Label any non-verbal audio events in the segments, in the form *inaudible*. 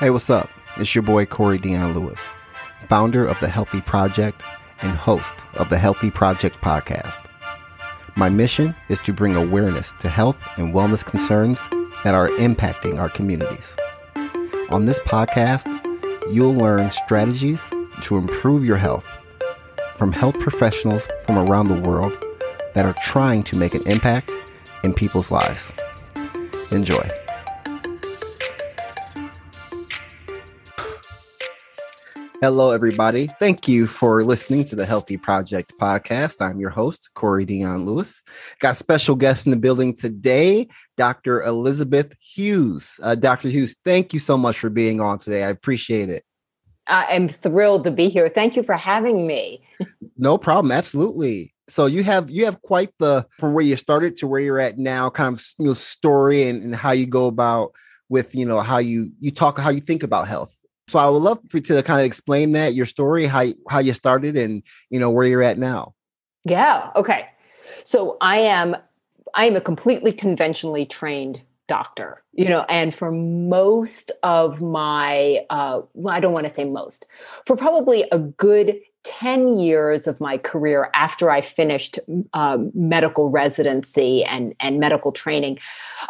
Hey, what's up? It's your boy Corey Dion Lewis, founder of The Healthy Project and host of the Healthy Project podcast. My mission is to bring awareness to health and wellness concerns that are impacting our communities. On this podcast, you'll learn strategies to improve your health from health professionals from around the world that are trying to make an impact in people's lives. Enjoy. Hello, everybody. Thank you for listening to the Healthy Project podcast. I'm your host, Corey Dion Lewis. Got special guest in the building today, Dr. Elizabeth Hughes. Uh, Dr. Hughes, thank you so much for being on today. I appreciate it. I'm thrilled to be here. Thank you for having me. no problem. Absolutely. So you have you have quite the from where you started to where you're at now kind of you know, story and, and how you go about with you know how you you talk how you think about health so I would love for you to kind of explain that your story, how how you started, and you know where you're at now. Yeah. Okay. So I am I am a completely conventionally trained doctor you know and for most of my uh well, i don't want to say most for probably a good 10 years of my career after i finished um, medical residency and and medical training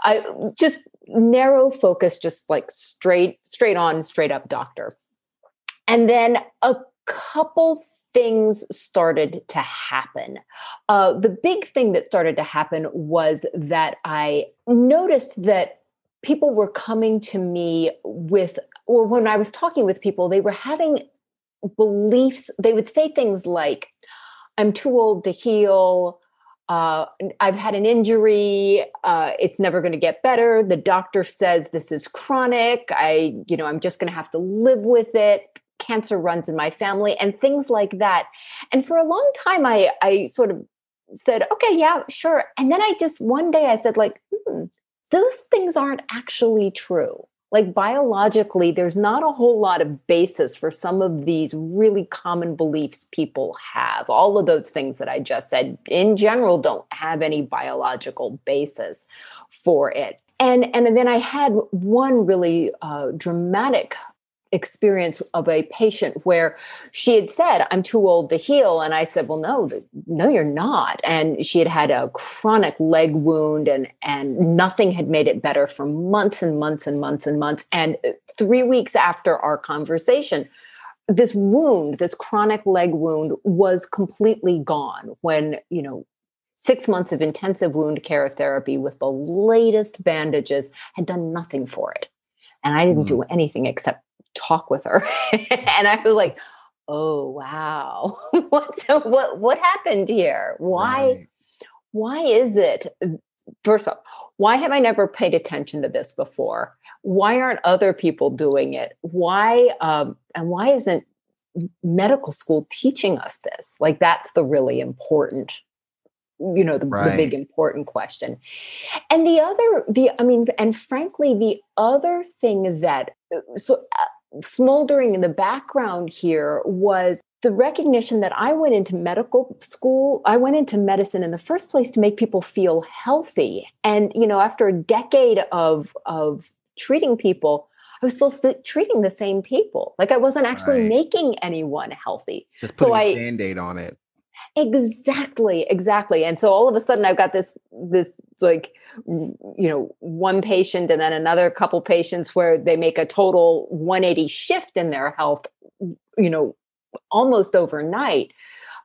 i just narrow focus just like straight straight on straight up doctor. And then a couple things started to happen. Uh, the big thing that started to happen was that i noticed that people were coming to me with or when i was talking with people they were having beliefs. They would say things like i'm too old to heal uh, I've had an injury. Uh, it's never going to get better. The doctor says this is chronic. I, you know, I'm just going to have to live with it. Cancer runs in my family, and things like that. And for a long time, I, I sort of said, okay, yeah, sure. And then I just one day I said, like, hmm, those things aren't actually true like biologically there's not a whole lot of basis for some of these really common beliefs people have. All of those things that i just said in general don't have any biological basis for it. And and then i had one really uh, dramatic experience of a patient where she had said i'm too old to heal and i said well no no you're not and she had had a chronic leg wound and and nothing had made it better for months and months and months and months and 3 weeks after our conversation this wound this chronic leg wound was completely gone when you know Six months of intensive wound care therapy with the latest bandages had done nothing for it. And I didn't mm. do anything except talk with her. *laughs* and I was like, oh wow. *laughs* what so what what happened here? Why right. why is it first off, why have I never paid attention to this before? Why aren't other people doing it? Why um, and why isn't medical school teaching us this? Like that's the really important you know the, right. the, big important question and the other the i mean and frankly the other thing that uh, so uh, smoldering in the background here was the recognition that I went into medical school, I went into medicine in the first place to make people feel healthy. And, you know, after a decade of, of treating people, I was still treating the same people. Like I wasn't actually right. making anyone healthy. Just putting so a I, band-aid on it. Exactly, exactly. And so all of a sudden I've got this this like you know, one patient and then another couple patients where they make a total 180 shift in their health, you know, almost overnight.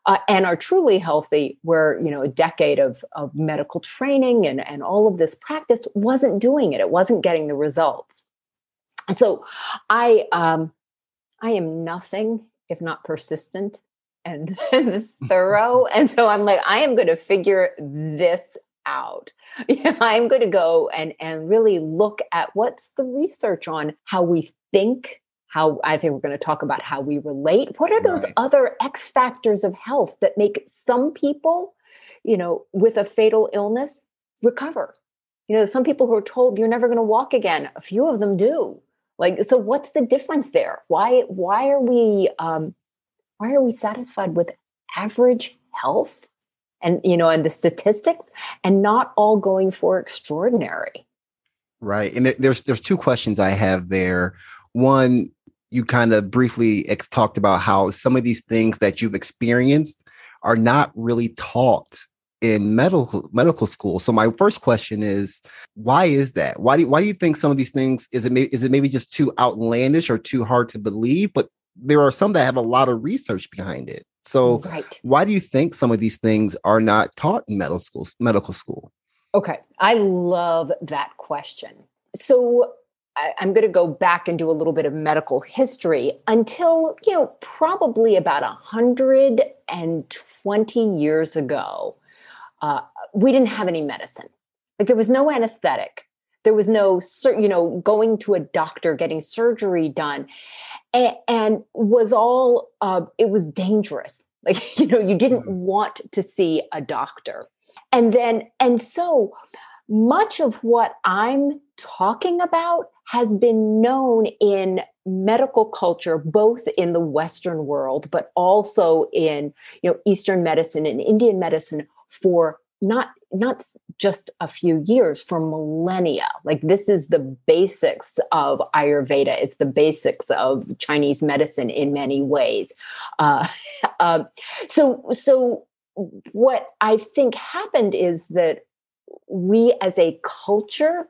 Uh, and are truly healthy where you know a decade of, of medical training and, and all of this practice wasn't doing it it wasn't getting the results so i um i am nothing if not persistent and thorough. *laughs* And so I'm like, I am going to figure this out. *laughs* I'm going to go and and really look at what's the research on how we think, how I think we're going to talk about how we relate. What are those right. other X factors of health that make some people, you know, with a fatal illness recover? You know, some people who are told you're never going to walk again, a few of them do. Like, so what's the difference there? Why why are we um why are we satisfied with average health and you know and the statistics and not all going for extraordinary right and there's there's two questions i have there one, you kind of briefly ex- talked about how some of these things that you've experienced are not really taught in medical medical school. So my first question is, why is that? Why do why do you think some of these things is it is it maybe just too outlandish or too hard to believe? But there are some that have a lot of research behind it. So right. why do you think some of these things are not taught in medical school? Medical school. Okay, I love that question. So I, am going to go back and do a little bit of medical history until, you know, probably about 120 years ago, uh, we didn't have any medicine. Like there was no anesthetic. There was no, you know, going to a doctor, getting surgery done, and, and was all, uh, it was dangerous. *laughs* Like, you know, you didn't mm-hmm. want to see a doctor. And then, and so much of what I'm talking about has been known in medical culture both in the western world but also in you know eastern medicine and indian medicine for not not just a few years for millennia. Like this is the basics of ayurveda. It's the basics of chinese medicine in many ways. Uh, *laughs* um, so so what i think happened is that we as a culture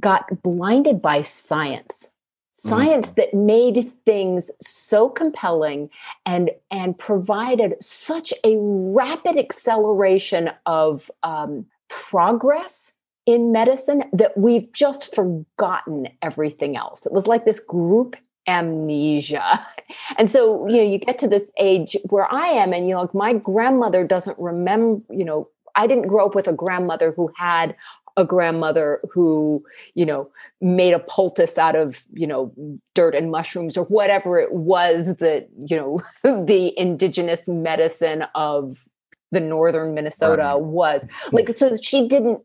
got blinded by science. Science mm. that made things so compelling and and provided such a rapid acceleration of um, progress in medicine that we've just forgotten everything else. It was like this group amnesia. *laughs* And so you know you get to this age where i am and you know like my grandmother doesn't remember you know I didn't grow up with a grandmother who had a grandmother who you know made a poultice out of you know dirt and mushrooms or whatever it was that you know *laughs* the indigenous medicine of the northern minnesota right. was like so she didn't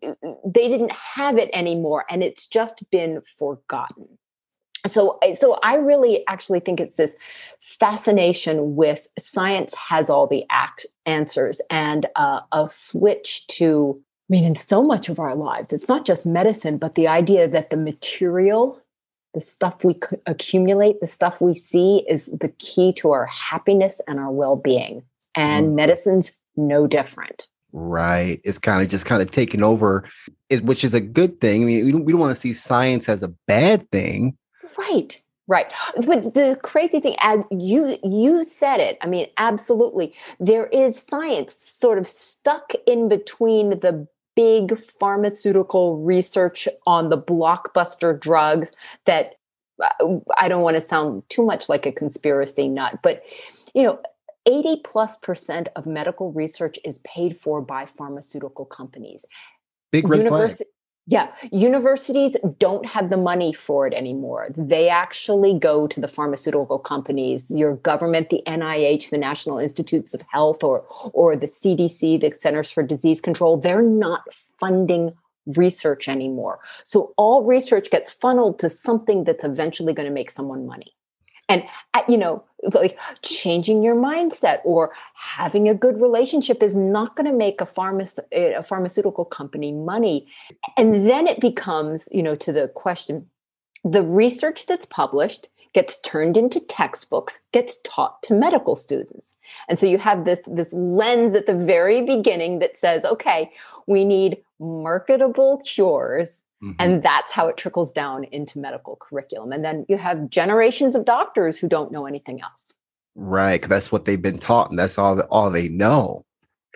they didn't have it anymore and it's just been forgotten so so i really actually think it's this fascination with science has all the act answers and uh, a switch to I mean, in so much of our lives, it's not just medicine, but the idea that the material, the stuff we accumulate, the stuff we see is the key to our happiness and our well being. And mm. medicine's no different. Right. It's kind of just kind of taken over, which is a good thing. I mean, we don't, we don't want to see science as a bad thing. Right. Right. But the crazy thing, you you said it. I mean, absolutely. There is science sort of stuck in between the big pharmaceutical research on the blockbuster drugs that uh, I don't want to sound too much like a conspiracy nut, but you know, 80 plus percent of medical research is paid for by pharmaceutical companies. Big red flag. Yeah, universities don't have the money for it anymore. They actually go to the pharmaceutical companies, your government, the NIH, the National Institutes of Health, or or the CDC, the Centers for Disease Control. They're not funding research anymore. So all research gets funneled to something that's eventually going to make someone money and you know like changing your mindset or having a good relationship is not going to make a, pharma- a pharmaceutical company money. And then it becomes you know to the question the research that's published gets turned into textbooks gets taught to medical students. And so you have this this lens at the very beginning that says okay we need marketable cures Mm-hmm. And that's how it trickles down into medical curriculum. And then you have generations of doctors who don't know anything else. Right. That's what they've been taught, and that's all all they know.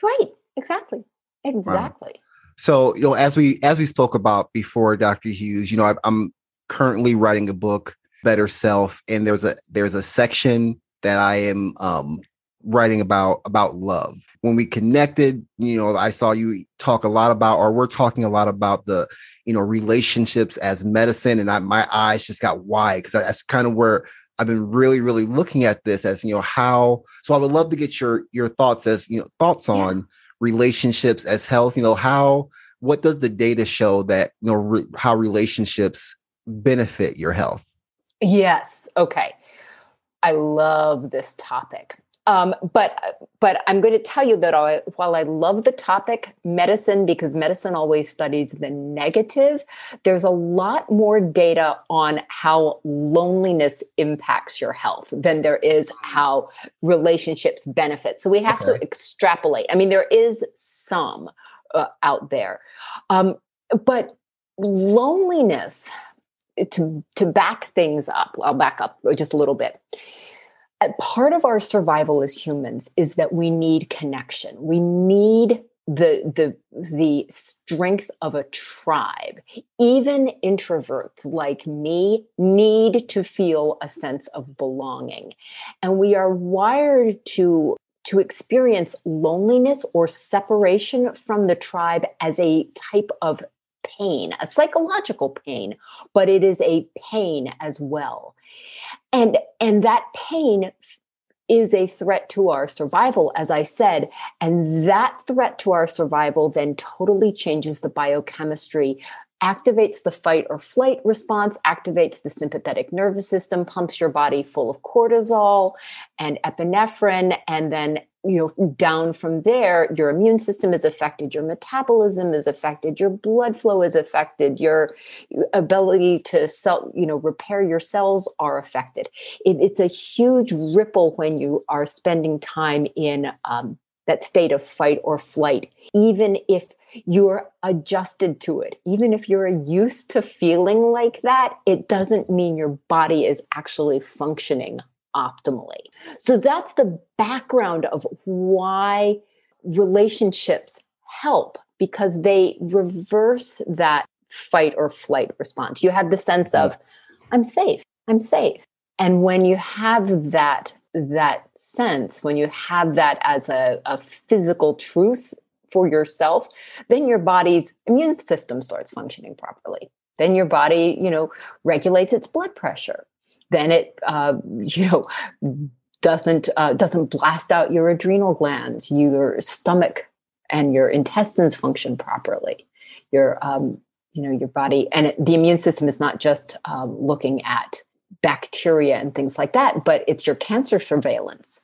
Right. Exactly. Exactly. Wow. So, you know, as we as we spoke about before, Dr. Hughes, you know, I, I'm currently writing a book, Better Self, and there's a there's a section that I am um, writing about about love. When we connected, you know, I saw you talk a lot about, or we're talking a lot about the, you know, relationships as medicine, and I, my eyes just got wide because that's kind of where I've been really, really looking at this as you know how. So I would love to get your your thoughts as you know thoughts on yeah. relationships as health. You know how what does the data show that you know re- how relationships benefit your health? Yes. Okay. I love this topic Um, but but I'm going to tell you that I, while I love the topic medicine because medicine always studies the negative, there's a lot more data on how loneliness impacts your health than there is mm. how relationships benefit. So we have okay. to extrapolate. I mean, there is some uh, out there, um, but loneliness to to back things up. I'll back up just a little bit Uh, part of our survival as humans is that we need connection. We need the the the strength of a tribe even introverts like me need to feel a sense of belonging and we are wired to to experience loneliness or separation from the tribe as a type of pain, a psychological pain, but it is a pain as well. And and that pain is a threat to our survival, as I said. And that threat to our survival then totally changes the biochemistry activates the fight or flight response, activates the sympathetic nervous system, pumps your body full of cortisol and epinephrine, and then you know down from there your immune system is affected your metabolism is affected your blood flow is affected your ability to cell you know repair your cells are affected. It, it's a huge ripple when you are spending time in um, that state of fight or flight. Even if you're adjusted to it. Even if you're used to feeling like that, it doesn't mean your body is actually functioning optimally. So that's the background of why relationships help because they reverse that fight or flight response. You have the sense of, I'm safe, I'm safe. And when you have that that sense, when you have that as a, a physical truth for yourself, then your body's immune system starts functioning properly. Then your body, you know, regulates its blood pressure. Then it, uh, *laughs* you know, doesn't uh, doesn't blast out your adrenal glands. Your stomach and your intestines function properly. Your, um, you know, your body and it, the immune system is not just um, looking at bacteria and things like that, but it's your cancer surveillance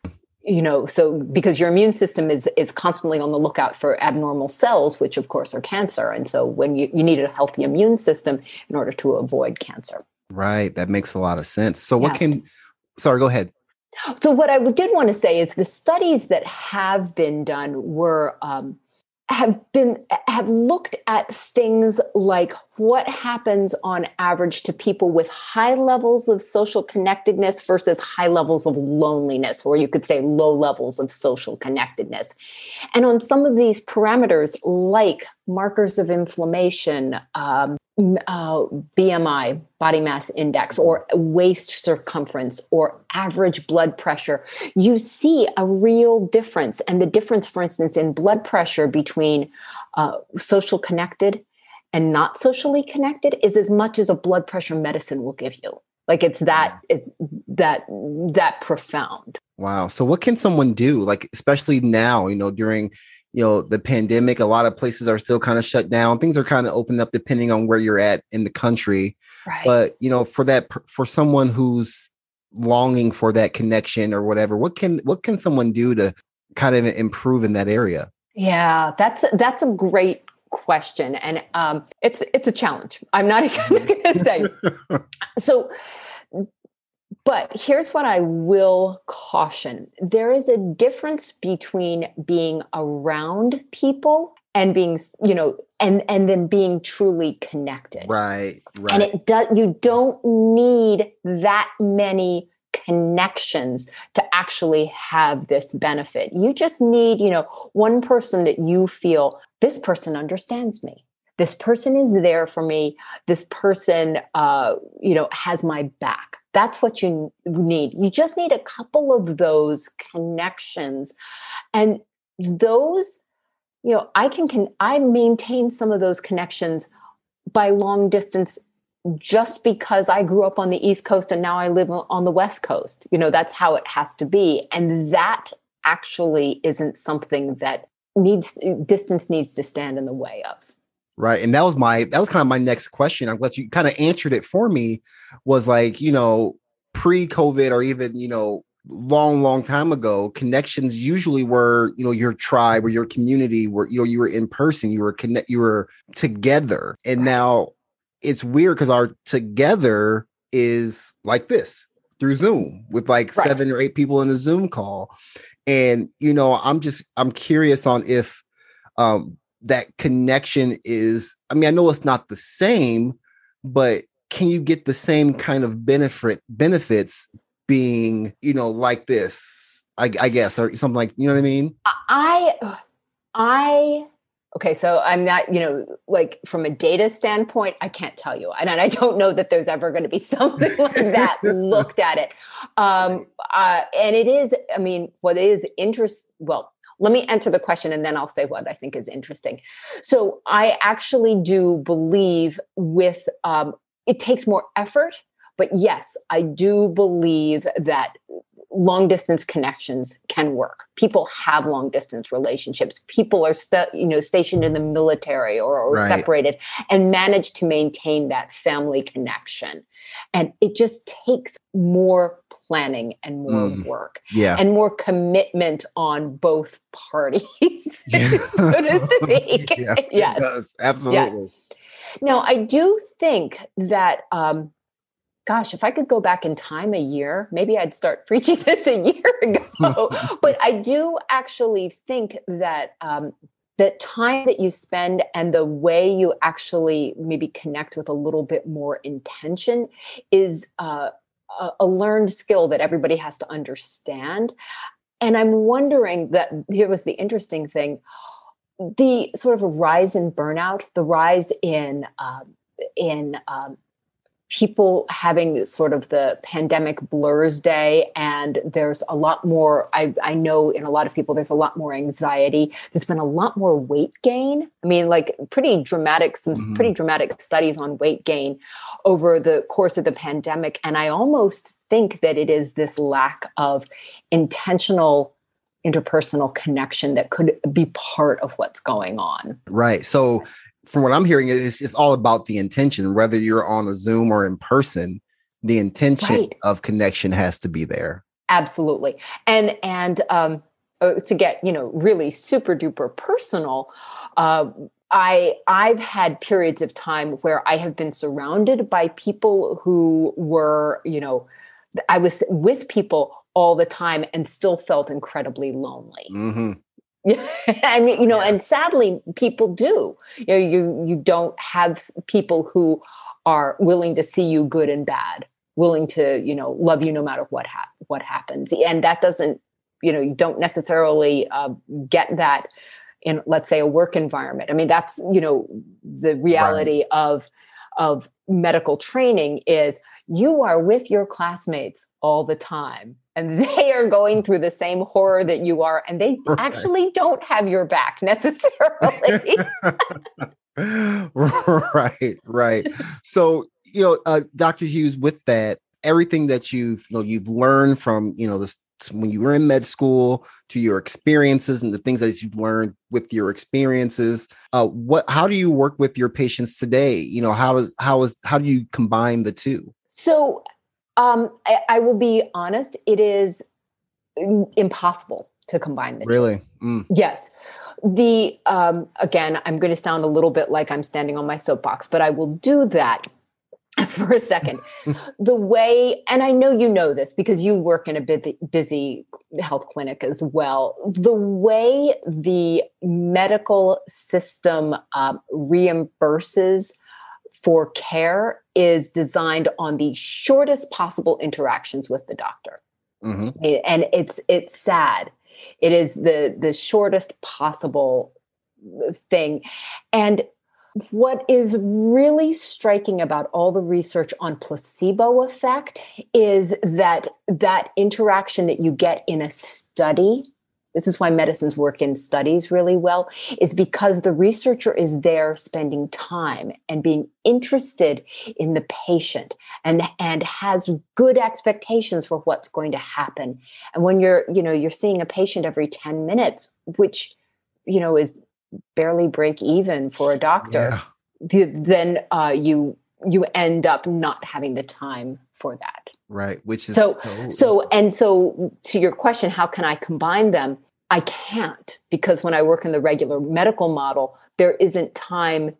you know so because your immune system is is constantly on the lookout for abnormal cells which of course are cancer. And so when you, you need a healthy immune system in order to avoid cancer. Right. That makes a lot of sense. So what yeah. can sorry go ahead. So what i did want to say is the studies that have been done were um, have been have looked at things like what happens on average to people with high levels of social connectedness versus high levels of loneliness or you could say low levels of social connectedness. And on some of these parameters like markers of inflammation um, uh, BMI, body mass index, or waist circumference, or average blood pressure, you see a real difference. And the difference, for instance, in blood pressure between uh, social connected and not socially connected is as much as a blood pressure medicine will give you. Like it's that it's that that profound. Wow. So what can someone do? Like especially now, you know, during you know the pandemic a lot of places are still kind of shut down. Things are kind of opened up depending on where you're at in the country. Right. but you know for that for someone who's longing for that connection or whatever what can what can someone do to kind of improve in that area? Yeah that's that's a great question and um it's it's a challenge. I'm not *laughs* even going to say. *laughs* So but here's what I will caution. There is a difference between being around people and being you know and and then being truly connected. Right right. and it does you don't need that many connections to actually have this benefit. You just need you know one person that you feel this person understands me. This person is there for me. This person uh you know has my back that's what you need. You just need a couple of those connections. And those, you know, I can, can I maintain some of those connections by long distance just because I grew up on the East Coast and now I live on the West Coast. You know, that's how it has to be. And that actually isn't something that needs distance needs to stand in the way of. Right. And that was my that was kind of my next question. I'm glad you kind of answered it for me. Was like, you know, pre-COVID or even, you know, long long time ago connections usually were you know your tribe or your community where you know you were in person you were connect you were together and now it's weird because our together is like this through zoom with like right. seven or eight people in a zoom call and you know i'm just i'm curious on if um that connection is i mean i know it's not the same but can you get the same kind of benefit benefits being you know like this I, I guess or something like you know what i mean? I i okay so i'm not you know like from a data standpoint i can't tell you and i don't know that there's ever going to be *laughs* something like that *laughs* looked at it. Um uh, and it is i mean what is interest well let me answer the question and then I'll say what I think is interesting. So, I actually do believe with um, it takes more effort but yes, I do believe that long distance connections can work. People have long distance relationships. People are st- you know stationed in the military or, or right. separated and manage to maintain that family connection. And it just takes more planning and more mm. work yeah. and more commitment on both parties *laughs* so to speak *laughs* yeah, yes absolutely now i do think that um, gosh, if I could go back in time a year, maybe I'd start *laughs* preaching this a year ago. *laughs* but I do actually think that um, the time that you spend and the way you actually maybe connect with a little bit more intention is uh, a, a learned skill that everybody has to understand. And I'm wondering that here was the interesting thing the sort of rise in burnout, the rise in um, in um, people having sort of the pandemic blurs day and there's a lot more I, I know in a lot of people there's a lot more anxiety. There's been a lot more weight gain. I mean like pretty dramatic some mm-hmm. pretty dramatic studies on weight gain over the course of the pandemic and i almost think that it is this lack of intentional interpersonal connection that could be part of what's going on. Right. So from what I'm hearing, it's, it's all about the intention, whether you're on a Zoom or in person, the intention right. of connection has to be there. Absolutely. And, and, um, uh, to get, you know, really super duper personal, uh, I I've had periods of time where I have been surrounded by people who were, you know, I was with people all the time and still felt incredibly lonely. Mm-hmm. *laughs* I mean, you know, and sadly, people do. You know, you you don't have people who are willing to see you good and bad, willing to you know love you no matter what ha- what happens, and that doesn't you know you don't necessarily uh, get that in let's say a work environment. I mean, that's you know the reality right. of of medical training is you are with your classmates all the time and they are going through the same horror that you are and they right. actually don't have your back *laughs* necessarily. Right right. So you know uh, dr hughes with that everything that you've you know you've learned from you know this when you were in med school to your experiences and the things that you've learned with your experiences uh what how do you work with your patients today? You know how is how is how do you combine the two? So um, I, I, will be honest, it is impossible to combine the really? two. Really? Mm. Yes. The um, again, I'm going to sound a little bit like I'm standing on my soapbox, but I will do that *laughs* for a second. *laughs* the way, and I know you know this because you work in a busy, busy health clinic as well. The way the medical system um, reimburses for care is designed on the shortest possible interactions with the doctor. Mm-hmm. And it's it's sad. It is the the shortest possible thing. And what is really striking about all the research on placebo effect is that that interaction that you get in a study this is why medicines work in studies really well is because the researcher is there spending time and being interested in the patient and and has good expectations for what's going to happen and when you're you know you're seeing a patient every 10 minutes which you know is barely break even for a doctor yeah. then uh, you you end up not having the time for that. Right. Which is so, so, and so to your question, how can I combine them? I can't because when I work in the regular medical model, there isn't time.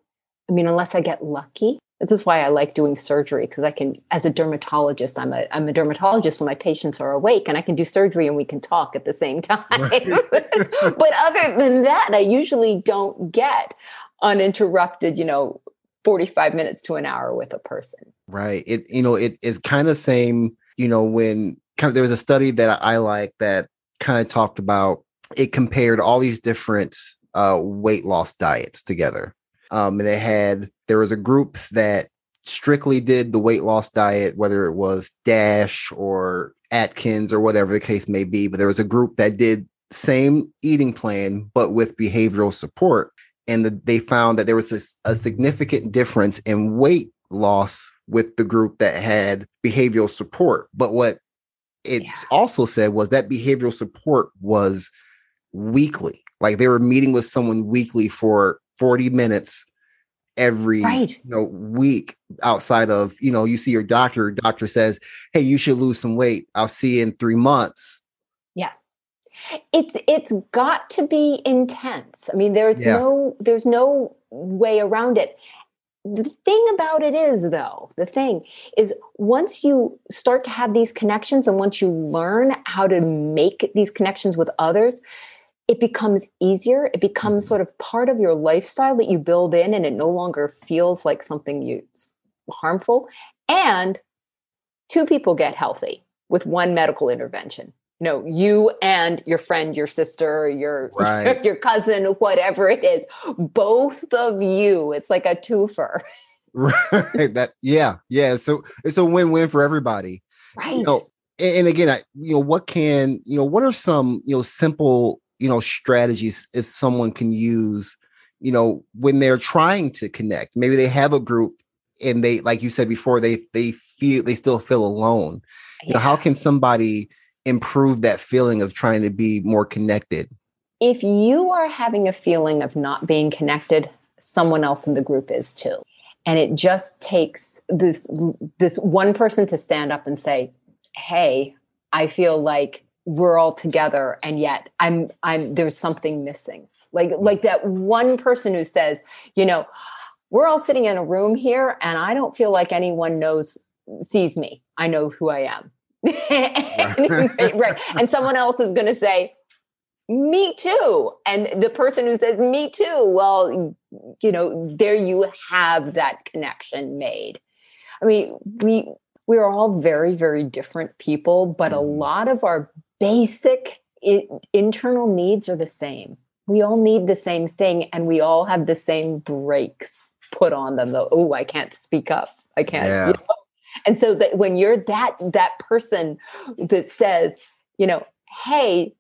I mean, unless I get lucky. This is why I like doing surgery because I can, as a dermatologist, I'm a I'm a dermatologist, and my patients are awake, and I can do surgery and we can talk at the same *laughs* time. Right. *laughs* but other than that, I usually don't get uninterrupted. You know, 45 minutes to an hour with a person. Right. It you know, it is kind of same, you know, when kind of there was a study that I like that kind of talked about it compared all these different uh weight loss diets together. Um and they had there was a group that strictly did the weight loss diet, whether it was Dash or Atkins or whatever the case may be, but there was a group that did same eating plan but with behavioral support and the, they found that there was a, a significant difference in weight loss with the group that had behavioral support. But what it's yeah. also said was that behavioral support was weekly. Like they were meeting with someone weekly for 40 minutes every right. you know week outside of you know you see your doctor doctor says hey you should lose some weight i'll see you in three months Yeah. it's it's got to be intense. I mean, there's yeah. no there's no way around it. The thing about it is though, the thing is once you start to have these connections and once you learn how to make these connections with others, it becomes easier. It becomes mm-hmm. sort of part of your lifestyle that you build in and it no longer feels like something you harmful. And two people get healthy with one medical intervention you know you and your friend your sister your right. *laughs* your cousin whatever it is both of you it's like a twofer right that yeah yeah so it's a win-win for everybody right you know, and, and again I, you know what can you know what are some you know simple you know strategies if someone can use you know when they're trying to connect maybe they have a group and they like you said before they they feel they still feel alone yeah. you know how can somebody improve that feeling of trying to be more connected? If you are having a feeling of not being connected, someone else in the group is too. And it just takes this this one person to stand up and say, "Hey, I feel like we're all together and yet I'm I'm there's something missing." Like like that one person who says, you know, we're all sitting in a room here and I don't feel like anyone knows sees me. I know who I am *laughs* right. right. *laughs* And someone else is going to say, me too. And the person who says, me too, well, you know, there you have that connection made. I mean, we, we're all very, very different people, but a mm-hmm. lot of our basic I- internal needs are the same. We all need the same thing and we all have the same brakes put on them though. Oh, I can't speak up. I can't. Yeah. You know? And so that when you're that that person that says, you know, hey,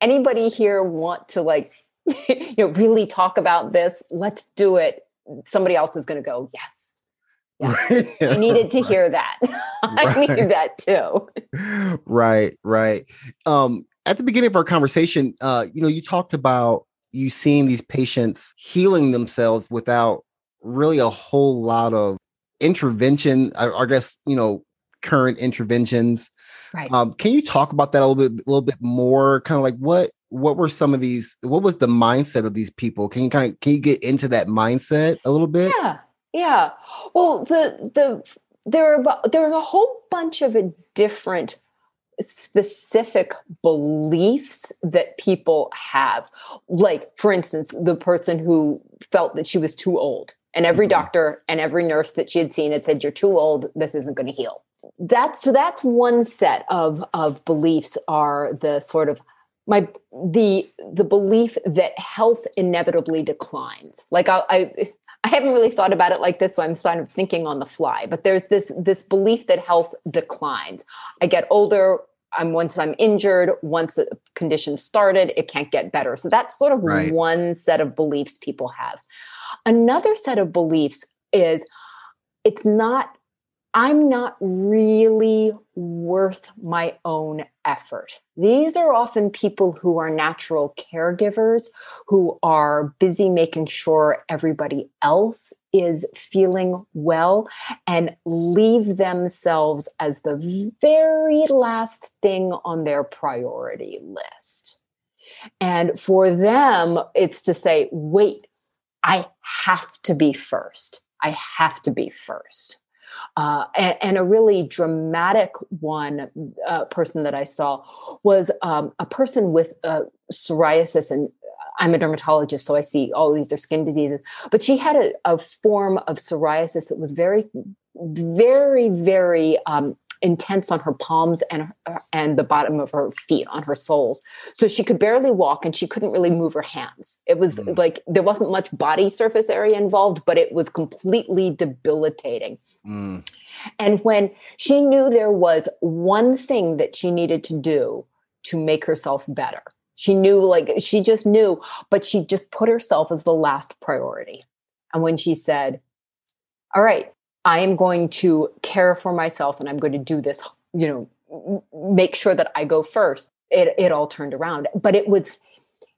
anybody here want to like *laughs* you know really talk about this? Let's do it. Somebody else is going to go, yes. Yes. *laughs* I needed to hear that. *laughs* I right. needed that too. Right, right. Um, at the beginning of our conversation, uh, you know, you talked about you seeing these patients healing themselves without really a whole lot of intervention, I, I guess, you know, current interventions. Right. Um, can you talk about that a little bit, a little bit more? Kind of like what what were some of these? What was the mindset of these people? Can you kind of can you get into that mindset a little bit? Yeah, yeah. Well, the the there are there's a whole bunch of different specific beliefs that people have. Like, for instance, the person who felt that she was too old and every mm-hmm. doctor and every nurse that she had seen had said, You're too old, this isn't going to heal. That's so that's one set of of beliefs are the sort of my the the belief that health inevitably declines. Like I, I I haven't really thought about it like this, so I'm sort of thinking on the fly. But there's this this belief that health declines. I get older. I'm once I'm injured, once a condition started, it can't get better. So that's sort of right. one set of beliefs people have. Another set of beliefs is it's not I'm not really worth my own effort. These are often people who are natural caregivers, who are busy making sure everybody else is feeling well and leave themselves as the very last thing on their priority list. And for them, it's to say, wait, I have to be first. I have to be first. Uh, and, and, a really dramatic one uh, person that I saw was um, a person with uh, psoriasis and I'm a dermatologist, so I see all these skin diseases. But she had a, a form of psoriasis that was very, very, very um, intense on her palms and and the bottom of her feet on her soles so she could barely walk and she couldn't really move her hands it was mm. like there wasn't much body surface area involved but it was completely debilitating mm. and when she knew there was one thing that she needed to do to make herself better she knew like she just knew but she just put herself as the last priority and when she said all right I am going to care for myself and I'm going to do this, you know, make sure that I go first. It, it all turned around, but it was,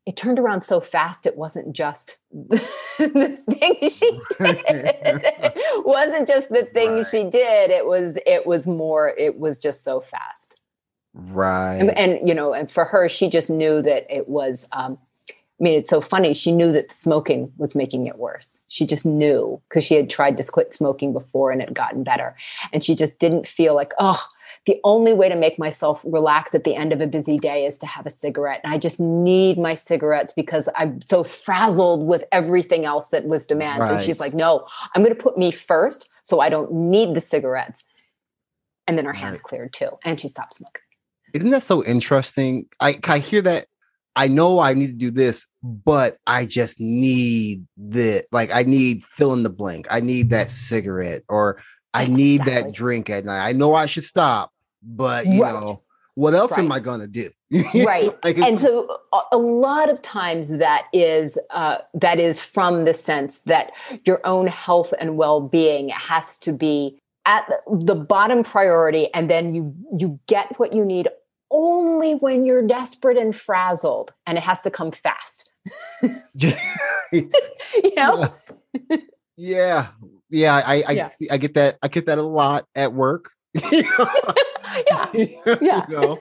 it turned around so fast. It wasn't just *laughs* the thing she did. it *laughs* wasn't just the thing right. she did. It was, it was more, it was just so fast. Right. And, and, you know, and for her, she just knew that it was, um, I mean, it's so funny. She knew that smoking was making it worse. She just knew because she had tried to quit smoking before and it had gotten better. And she just didn't feel like, oh, the only way to make myself relax at the end of a busy day is to have a cigarette. And I just need my cigarettes because I'm so frazzled with everything else that was demanded. Right. And she's like, no, I'm going to put me first so I don't need the cigarettes. And then her hands right. cleared too. And she stopped smoking. Isn't that so interesting? I, I hear that I know I need to do this, but I just need the like I need fill in the blank. I need that cigarette or I need exactly. that drink at night. I know I should stop, but you right. know, what else right. am I gonna do? right. *laughs* like and so a lot of times that is uh, that is from the sense that your own health and well-being has to be at the, the bottom priority and then you you get what you need only when you're desperate and frazzled and it has to come fast. *laughs* *laughs* you know? Yeah. Yeah, I I, yeah. I get that I get that a lot at work. yeah. *laughs* yeah. you know,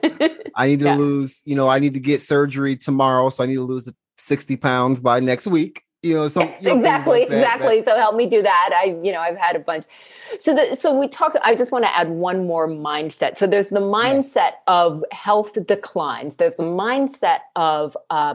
I need to yeah. lose, you know, I need to get surgery tomorrow, so I need to lose 60 pounds by next week you know, some, yes, exactly, like that, exactly. That. So help me do that. I, you know, I've had a bunch. So the, so we talked, I just want to add one more mindset. So there's the mindset of health declines. There's the mindset of, uh,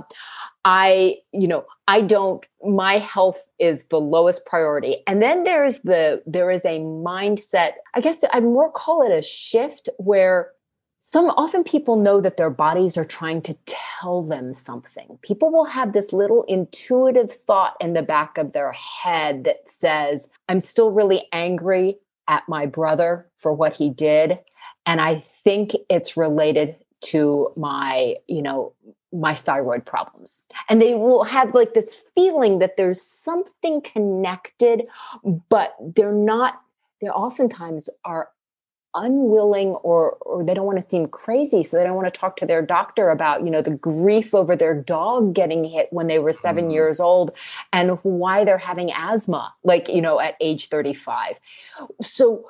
I, you know, I don't, my health is the lowest priority. And then there's the, there is a mindset, I guess I'd more call it a shift where some often people know that their bodies are trying to tell them something. People will have this little intuitive thought in the back of their head that says, I'm still really angry at my brother for what he did. And I think it's related to my, you know, my thyroid problems. And they will have like this feeling that there's something connected, but they're not, they oftentimes are unwilling or or they don't want to seem crazy so they don't want to talk to their doctor about you know the grief over their dog getting hit when they were 7 mm. years old and why they're having asthma like you know at age 35 so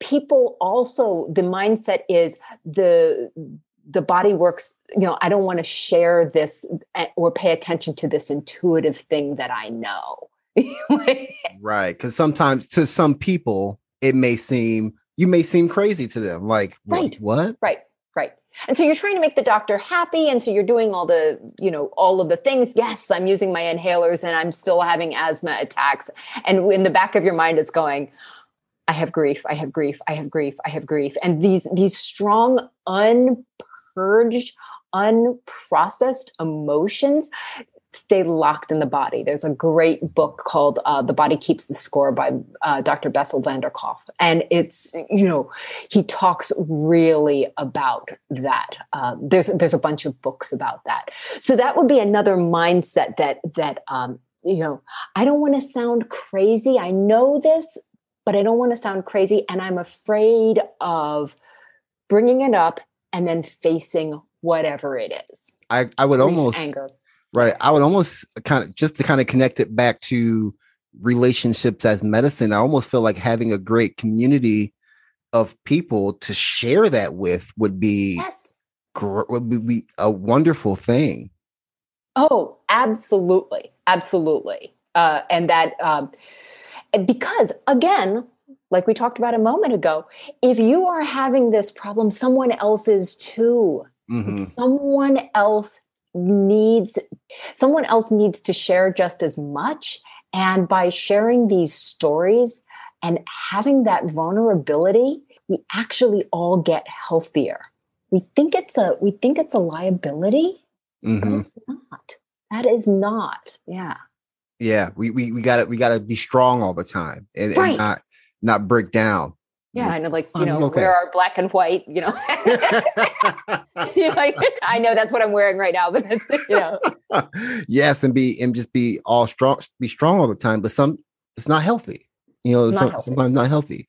people also the mindset is the the body works you know i don't want to share this eh, or pay attention to this intuitive thing that i know *laughs* right because sometimes to some people it may seem you may seem crazy to them like right. what? Right right. And so you're trying to make the doctor happy and so you're doing all the you know all of the things. Yes i'm using my inhalers and i'm still having asthma attacks. And in the back of your mind it's going i have grief i have grief i have grief i have grief. And these these strong unpurged unprocessed emotions stay locked in the body. There's a great book called uh, The Body Keeps the Score by uh, Dr. Bessel van der Kolk. And it's, you know, he talks really about that. Uh, there's, there's a bunch of books about that. So that would be another mindset that, that, um, you know, I don't want to sound crazy. I know this, but I don't want to sound crazy. And I'm afraid of bringing it up and then facing whatever it is. I, I would almost, anger. Right. I would almost kind of just to kind of connect it back to relationships as medicine. I almost feel like having a great community of people to share that with would be yes. gr- would be a wonderful thing. Oh, absolutely, absolutely, uh, and that um, because again, like we talked about a moment ago, if you are having this problem, someone else is too. Mm-hmm. Someone else needs someone else needs to share just as much and by sharing these stories and having that vulnerability, we actually all get healthier. We think it's a we think it's a liability, mm-hmm. but it's not. That is not. Yeah. Yeah, we we we got to we got to be strong all the time and, right. and, not not break down. Yeah, I know, like you know, okay. wear our black and white. You know, *laughs* *laughs* like, I know that's what I'm wearing right now, but it's, you know, yes, and be and just be all strong, be strong all the time. But some, it's not healthy. You know, it's, not sometimes not healthy.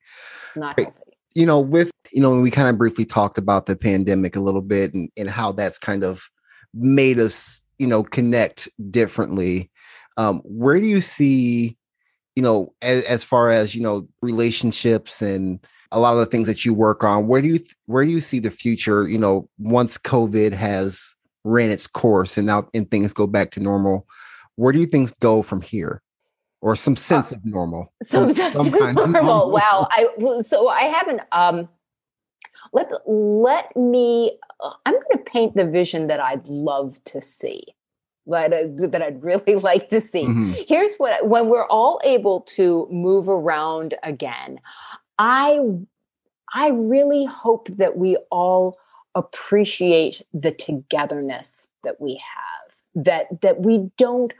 Not healthy. You know, with you know, we kind of briefly talked about the pandemic a little bit and, and how that's kind of made us, you know, connect differently. Um, where do you see, you know, as, as far as you know, relationships and a lot of the things that you work on, where do you where do you see the future? You know, once COVID has ran its course and now and things go back to normal, where do you things go from here? or some uh, sense uh, of normal. *laughs* Some, sense some of normal. normal. Wow. I so I haven't um let let me uh, I'm going to paint the vision that I'd love to see. That, uh, that I'd really *laughs* like to see. Mm-hmm. Here's what when we're all able to move around again, I I really hope that we all appreciate the togetherness that we have. That that we don't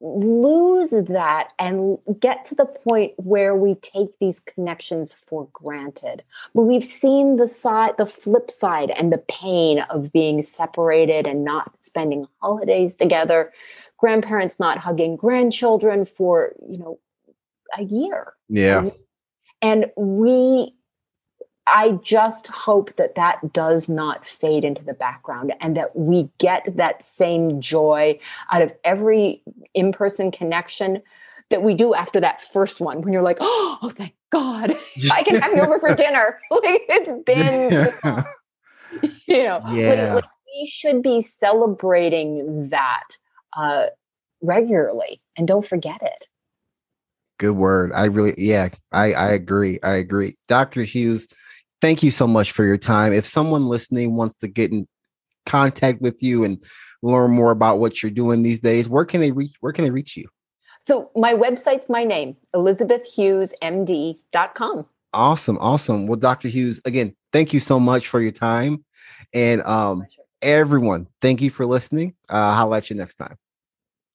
lose that and get to the point where we take these connections for granted. But we've seen the side, the flip side, and the pain of being separated and not spending holidays together, grandparents not hugging grandchildren for, you know, a year. Yeah. And we I just hope that that does not fade into the background and that we get that same joy out of every in person connection that we do after that first one when you're like, oh, thank God, *laughs* I can have you over for *laughs* dinner. *laughs* like it's been, yeah. you know, yeah. like, like we should be celebrating that uh, regularly and don't forget it. Good word. I really, yeah, I, I agree. I agree. Dr. Hughes, thank you so much for your time. If someone listening wants to get in contact with you and learn more about what you're doing these days, where can they reach where can they reach you? So my website's my name, elizabethhughesmd.com. Awesome, awesome. Well, Dr. Hughes, again, thank you so much for your time. And um everyone, thank you for listening. Uh, I'll let you next time.